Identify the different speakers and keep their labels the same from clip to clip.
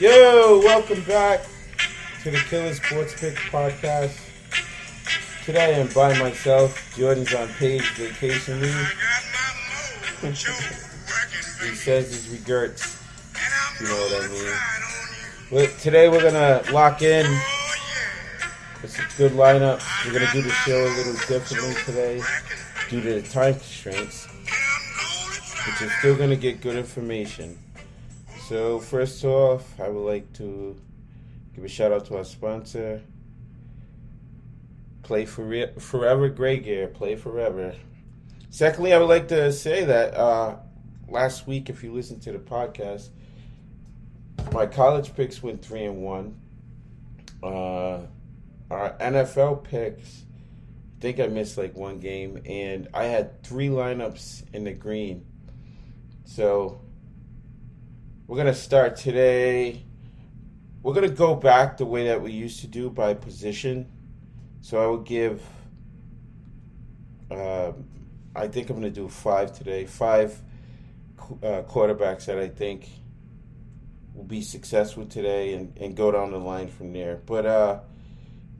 Speaker 1: Yo, welcome back to the Killer Sports Pick podcast. Today I am by myself. Jordan's on page vacation leave. he says his regrets. You know what I mean. But today we're gonna lock in. It's a good lineup. We're gonna do the show a little differently today due to the time constraints. But you're still gonna get good information. So first off, I would like to give a shout out to our sponsor, Play for Forever Gray Gear. Play forever. Secondly, I would like to say that uh, last week, if you listened to the podcast, my college picks went three and one. Uh, our NFL picks, I think I missed like one game, and I had three lineups in the green. So we're gonna start today. We're gonna go back the way that we used to do by position. So I will give. Uh, I think I'm gonna do five today. Five uh, quarterbacks that I think will be successful today, and, and go down the line from there. But uh,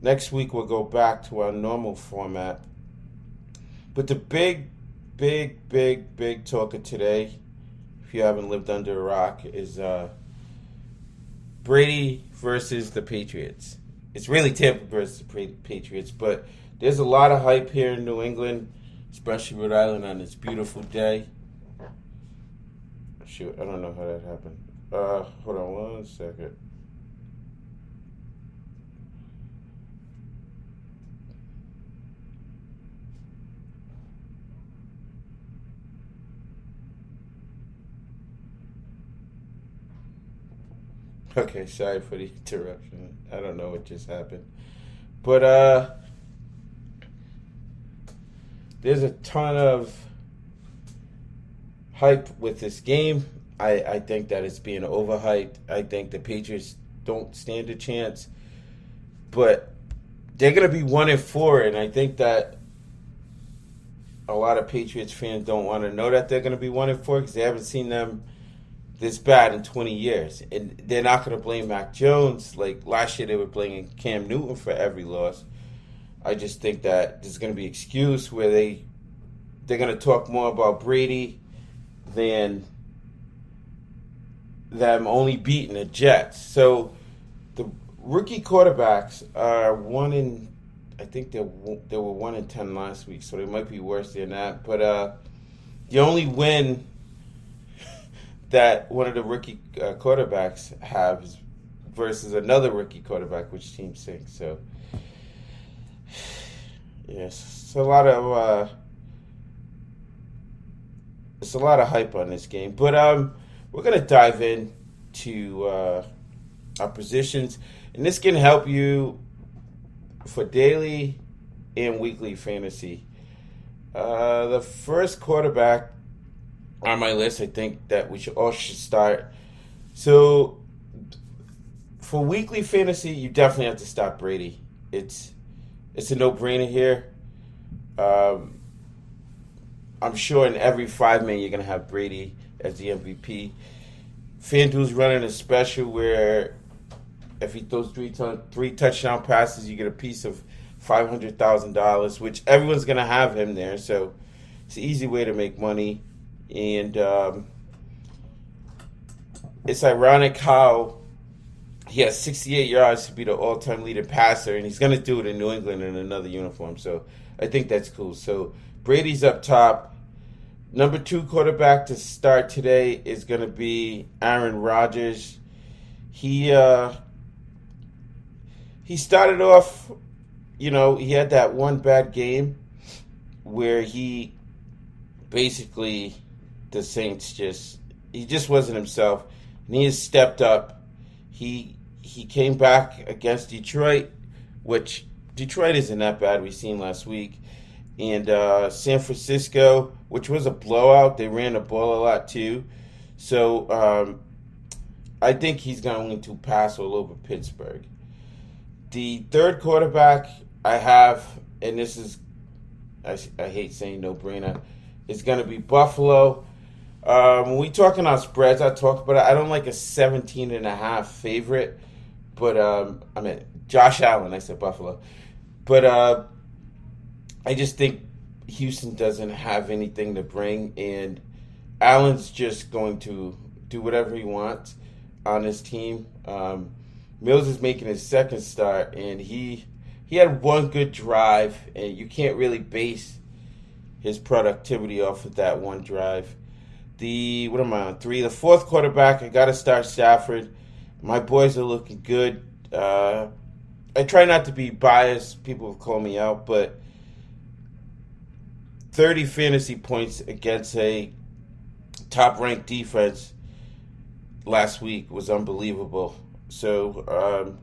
Speaker 1: next week we'll go back to our normal format. But the big, big, big, big talker today if you haven't lived under a rock, is uh, Brady versus the Patriots. It's really Tampa versus the Patriots, but there's a lot of hype here in New England, especially Rhode Island on this beautiful day. Shoot, I don't know how that happened. Uh, hold on one second. Okay, sorry for the interruption. I don't know what just happened. But uh there's a ton of hype with this game. I, I think that it's being overhyped. I think the Patriots don't stand a chance. But they're gonna be one and four, and I think that a lot of Patriots fans don't want to know that they're gonna be one and four because they haven't seen them this bad in 20 years. And they're not going to blame Mac Jones. Like last year, they were blaming Cam Newton for every loss. I just think that there's going to be excuse where they they're going to talk more about Brady than them only beating the Jets. So the rookie quarterbacks are one in I think they they were one in ten last week, so they might be worse than that. But uh, the only win that one of the rookie uh, quarterbacks has versus another rookie quarterback, which team sinks. So, yes, it's a lot of uh, it's a lot of hype on this game. But um, we're gonna dive in to uh, our positions, and this can help you for daily and weekly fantasy. Uh, the first quarterback on my list. I think that we should all should start. So for weekly fantasy, you definitely have to stop Brady. It's it's a no brainer here. Um, I'm sure in every five man you're gonna have Brady as the MVP. FanDuel's running a special where if he throws three t- three touchdown passes, you get a piece of five hundred thousand dollars, which everyone's gonna have him there. So it's an easy way to make money and um, it's ironic how he has 68 yards to be the all-time leading passer, and he's going to do it in New England in another uniform. So I think that's cool. So Brady's up top. Number two quarterback to start today is going to be Aaron Rodgers. He uh, he started off, you know, he had that one bad game where he basically the Saints just he just wasn't himself, and he has stepped up. He he came back against Detroit, which Detroit isn't that bad. We seen last week, and uh, San Francisco, which was a blowout. They ran the ball a lot too, so um, I think he's going to pass all over Pittsburgh. The third quarterback I have, and this is I, I hate saying no brainer, is going to be Buffalo. Um, we talking on spreads, I talk about it. I don't like a 17 and a half favorite, but um, I mean Josh Allen. I said Buffalo, but uh, I just think Houston doesn't have anything to bring, and Allen's just going to do whatever he wants on his team. Um, Mills is making his second start, and he he had one good drive, and you can't really base his productivity off of that one drive. The what am I on three? The fourth quarterback, I got to start Stafford. My boys are looking good. Uh, I try not to be biased. People have called me out, but 30 fantasy points against a top ranked defense last week was unbelievable. So, um,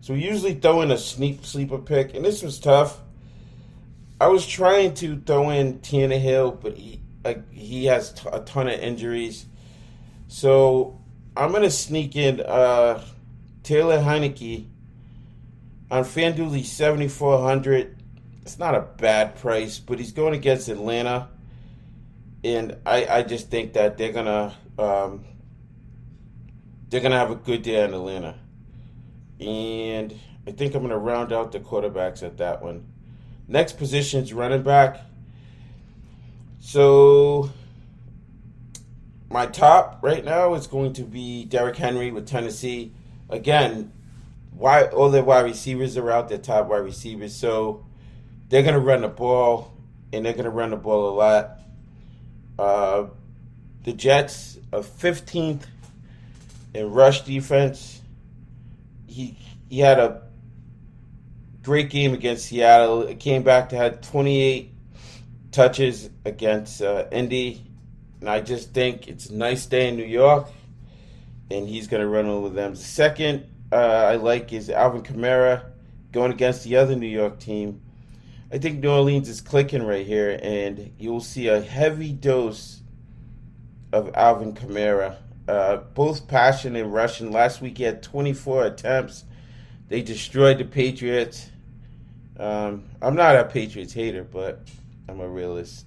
Speaker 1: so we usually throw in a sneak sleeper pick, and this was tough. I was trying to throw in Tannehill, but he he has t- a ton of injuries. So I'm gonna sneak in uh, Taylor Heinicke on FanDuel. He's 7,400. It's not a bad price, but he's going against Atlanta, and I, I just think that they're gonna um, they're gonna have a good day in Atlanta, and I think I'm gonna round out the quarterbacks at that one. Next position is running back. So my top right now is going to be Derrick Henry with Tennessee. Again, why all their wide receivers are out, their top wide receivers. So they're gonna run the ball and they're gonna run the ball a lot. Uh, the Jets are 15th in rush defense. He he had a great game against Seattle. It came back to had 28 touches against uh, Indy, and I just think it's a nice day in New York, and he's going to run over them. The Second, uh, I like is Alvin Kamara going against the other New York team. I think New Orleans is clicking right here, and you'll see a heavy dose of Alvin Kamara. Uh, both passion and rushing. Last week he had 24 attempts. They destroyed the Patriots. Um, I'm not a Patriots hater, but I'm a realist.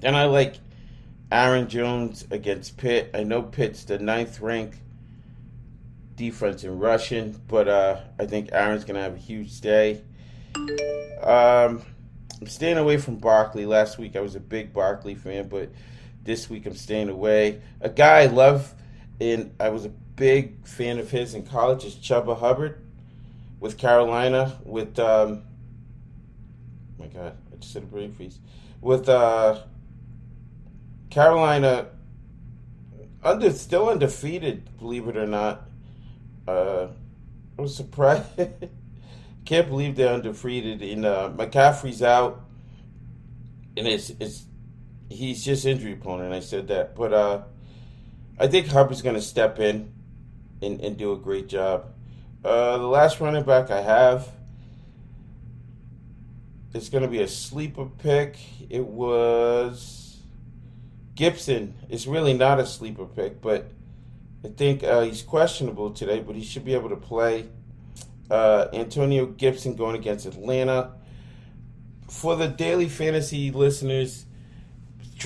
Speaker 1: Then I like Aaron Jones against Pitt. I know Pitt's the ninth ranked defense in rushing, but uh, I think Aaron's going to have a huge day. Um, I'm staying away from Barkley. Last week I was a big Barkley fan, but this week I'm staying away. A guy I love, and I was a big fan of his in college, is Chuba Hubbard with Carolina. With um, oh my God, Brain freeze. With uh, Carolina, under still undefeated, believe it or not. Uh, I was surprised. Can't believe they're undefeated. And uh, McCaffrey's out, and it's it's he's just injury prone, and I said that. But uh, I think Hubbard's going to step in and, and do a great job. Uh, the last running back I have is going to be a sleeper pick. It was Gibson. It's really not a sleeper pick, but I think uh, he's questionable today, but he should be able to play. Uh, Antonio Gibson going against Atlanta. For the daily fantasy listeners,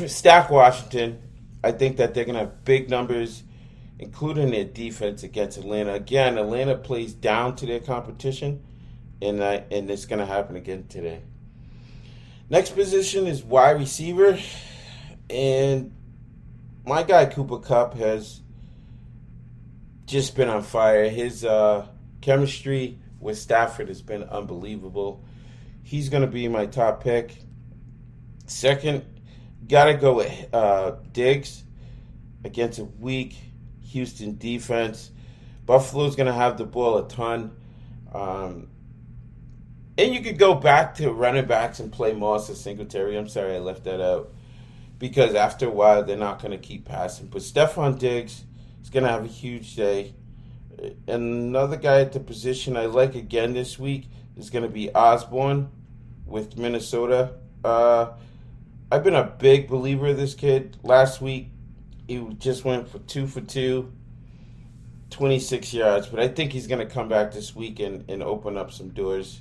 Speaker 1: stack Washington. I think that they're going to have big numbers, including their defense against Atlanta. Again, Atlanta plays down to their competition, and and it's going to happen again today. Next position is wide receiver, and my guy Cooper Kupp has just been on fire. His uh, chemistry with Stafford has been unbelievable. He's going to be my top pick. Second, got to go with uh, Diggs against a weak Houston defense. Buffalo's going to have the ball a ton. Um, and you could go back to running backs and play Moss and Singletary. I'm sorry I left that out. Because after a while, they're not going to keep passing. But Stefon Diggs is going to have a huge day. Another guy at the position I like again this week is going to be Osborn with Minnesota. Uh, I've been a big believer of this kid. Last week, he just went for two for two, 26 yards. But I think he's going to come back this week and, and open up some doors.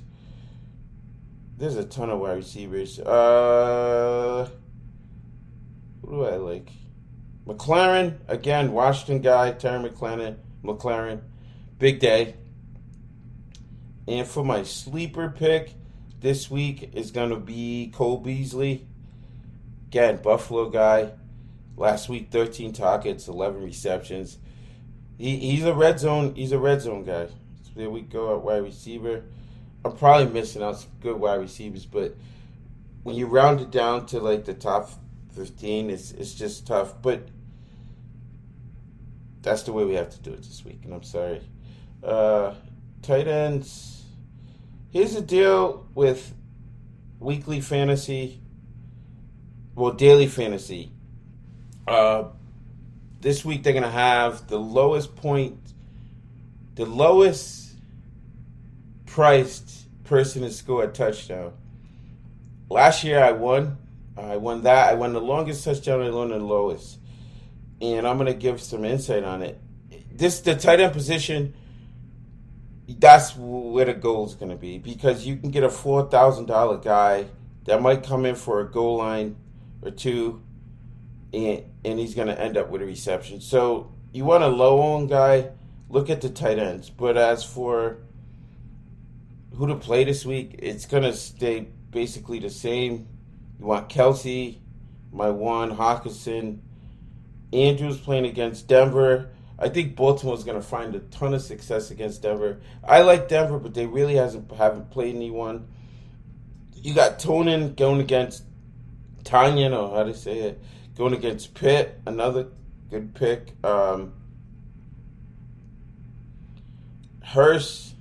Speaker 1: There's a ton of wide receivers. Uh, who do I like? McLaurin, again, Washington guy, Terry McLaurin, McLaurin, big day. And for my sleeper pick this week is to be Cole Beasley. Again, Buffalo guy. Last week, 13 targets, 11 receptions. He, he's a red zone. He's a red zone guy. So there we go at wide receiver. I'm probably missing out some good wide receivers, but when you round it down to like the top 15, it's it's just tough. But that's the way we have to do it this week, and I'm sorry. Uh, tight ends. Here's the deal with weekly fantasy. Well, daily fantasy. Uh, this week they're gonna have the lowest point, the lowest priced person to score a touchdown. Last year I won. I won that. I won the longest touchdown. I won the lowest and I'm gonna give some insight on it. This the tight end position. That's where the goal is gonna be because you can get a four thousand dollar guy that might come in for a goal line or two, and and he's gonna end up with a reception. So you want a low owned guy. Look at the tight ends. But as for who to play this week, it's gonna stay basically the same. You want Kelce, my one Hockenson Andrews playing against Denver. I think Baltimore's going to find a ton of success against Denver. I like Denver, but they really hasn't haven't played anyone. You got Tonin going against Tanyan, or how to say it, going against Pitt, another good pick. Um, Hurst.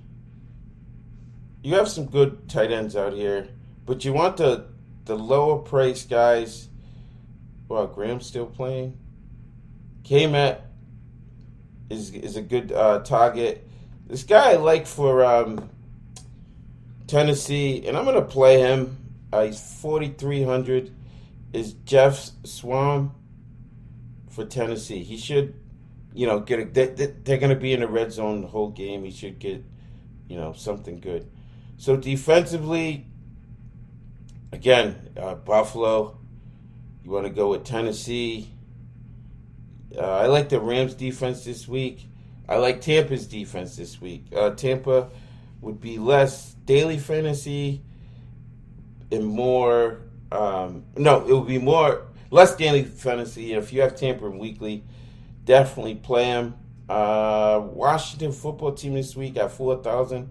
Speaker 1: You have some good tight ends out here, but you want the the lower price guys. Well, Graham's still playing. Kmet is is a good uh, target. This guy I like for um, Tennessee, and I'm going to play him. Uh, he's 4,300. Is Geoff Swaim for Tennessee? He should, you know, get a. They, they're going to be in the red zone the whole game. He should get, you know, something good. So defensively, again, uh, Buffalo. You want to go with Tennessee. Uh, I like the Rams defense this week. I like Tampa's defense this week. Uh, Tampa would be less daily fantasy and more. Um, no, it would be more less daily fantasy. If you have Tampa weekly, definitely play them. Uh, Washington football team this week at four thousand.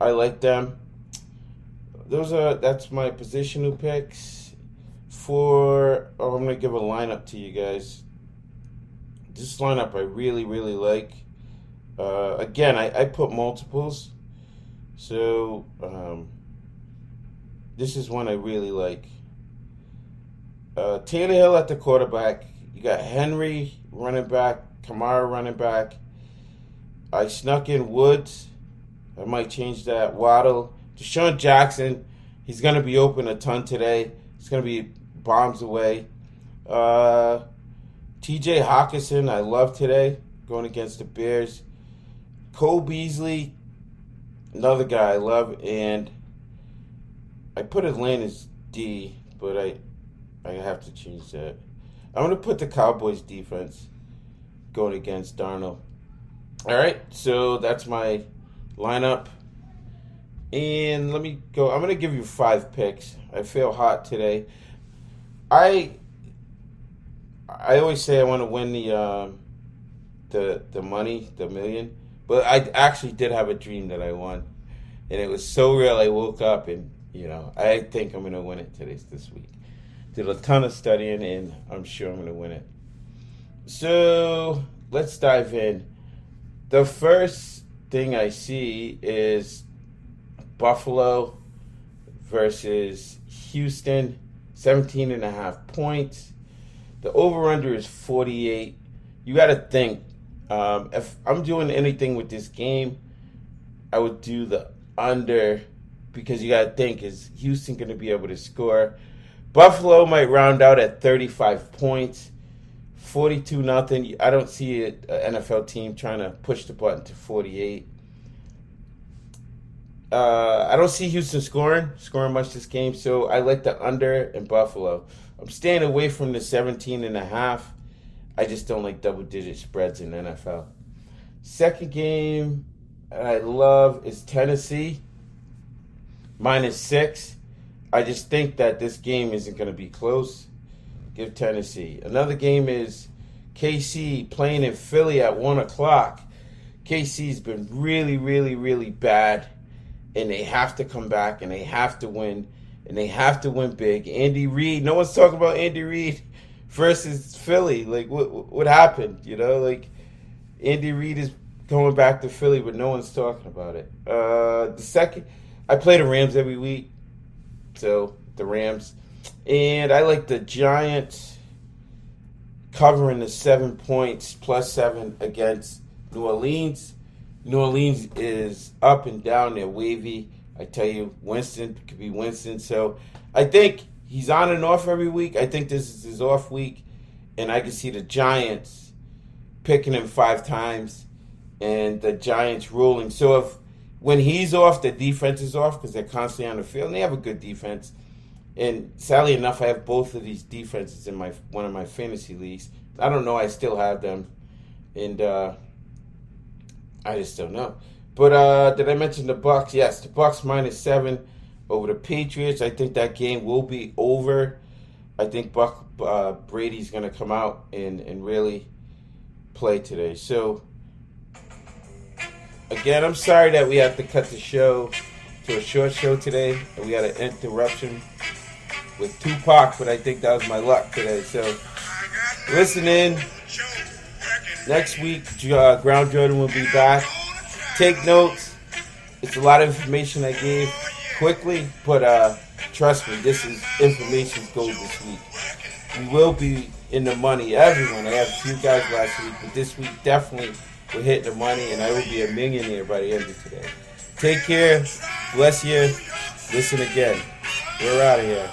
Speaker 1: I like them. Those are that's my positional picks. For oh, I'm gonna give a lineup to you guys this lineup I really, really like. Uh, again, I, I put multiples. So, um, this is one I really like. Uh, Hill at the quarterback. You got Henry running back, Kamara running back. I snuck in Woods. I might change that. Waddle. DeSean Jackson. He's going to be open a ton today. It's going to be bombs away. Uh, TJ Hockenson, I love today going against the Bears. Cole Beasley, another guy I love, and I put Atlanta's D, but I I have to change that. I'm gonna put the Cowboys defense going against Darnold. All right, so that's my lineup. And let me go. I'm gonna give you five picks. I feel hot today. I I always say I want to win the uh, the the money, the million. But I actually did have a dream that I won, and it was so real. I woke up and you know I think I'm going to win it today this week. Did a ton of studying, and I'm sure I'm going to win it. So let's dive in. The first thing I see is Buffalo versus Houston, 17 and a half points. The over under is 48. You got to think um, if I'm doing anything with this game, I would do the under because you got to think is Houston going to be able to score? Buffalo might round out at 35 points. 42 nothing. I don't see an NFL team trying to push the button to 48. Uh, I don't see Houston scoring, scoring much this game, so I like the under in Buffalo. I'm staying away from the 17 and a half. I just don't like double digit spreads in NFL. Second game I love is Tennessee minus six. I just think that this game isn't going to be close. Give Tennessee. Another game is KC playing in Philly at one o'clock. KC's been really, really, really bad, and they have to come back and they have to win, and they have to win big. Andy Reid, no one's talking about Andy Reid versus Philly. Like, what what happened? You know, like Andy Reid is going back to Philly, but no one's talking about it. Uh, the second, I play the Rams every week, so the Rams, and I like the Giants covering the seven points plus seven against New Orleans. New Orleans is up and down; they're wavy. I tell you, Winston could be Winston. So I think he's on and off every week. I think this is his off week, and I can see the Giants picking him five times and the Giants ruling. So if when he's off, the defense is off because they're constantly on the field, and they have a good defense. And sadly enough, I have both of these defenses in my one of my fantasy leagues. I don't know. I still have them, and uh, I just don't know. But uh, did I mention the Bucs? Yes, the Bucs minus seven over the Patriots. I think that game will be over. I think Buck uh, Brady's going to come out and, and really play today. So again, I'm sorry that we have to cut the show to a short show today. We had an interruption with Tupac, but I think that was my luck today. So listen in. Next week, uh, Ground Jordan will be back. Take notes. It's a lot of information I gave quickly, but uh, trust me, this is information gold this week. We will be in the money. Everyone. I had a few guys last week, but this week definitely we're hitting the money, and I will be a millionaire by the end of today. Take care. Bless you. Listen again. We're out of here.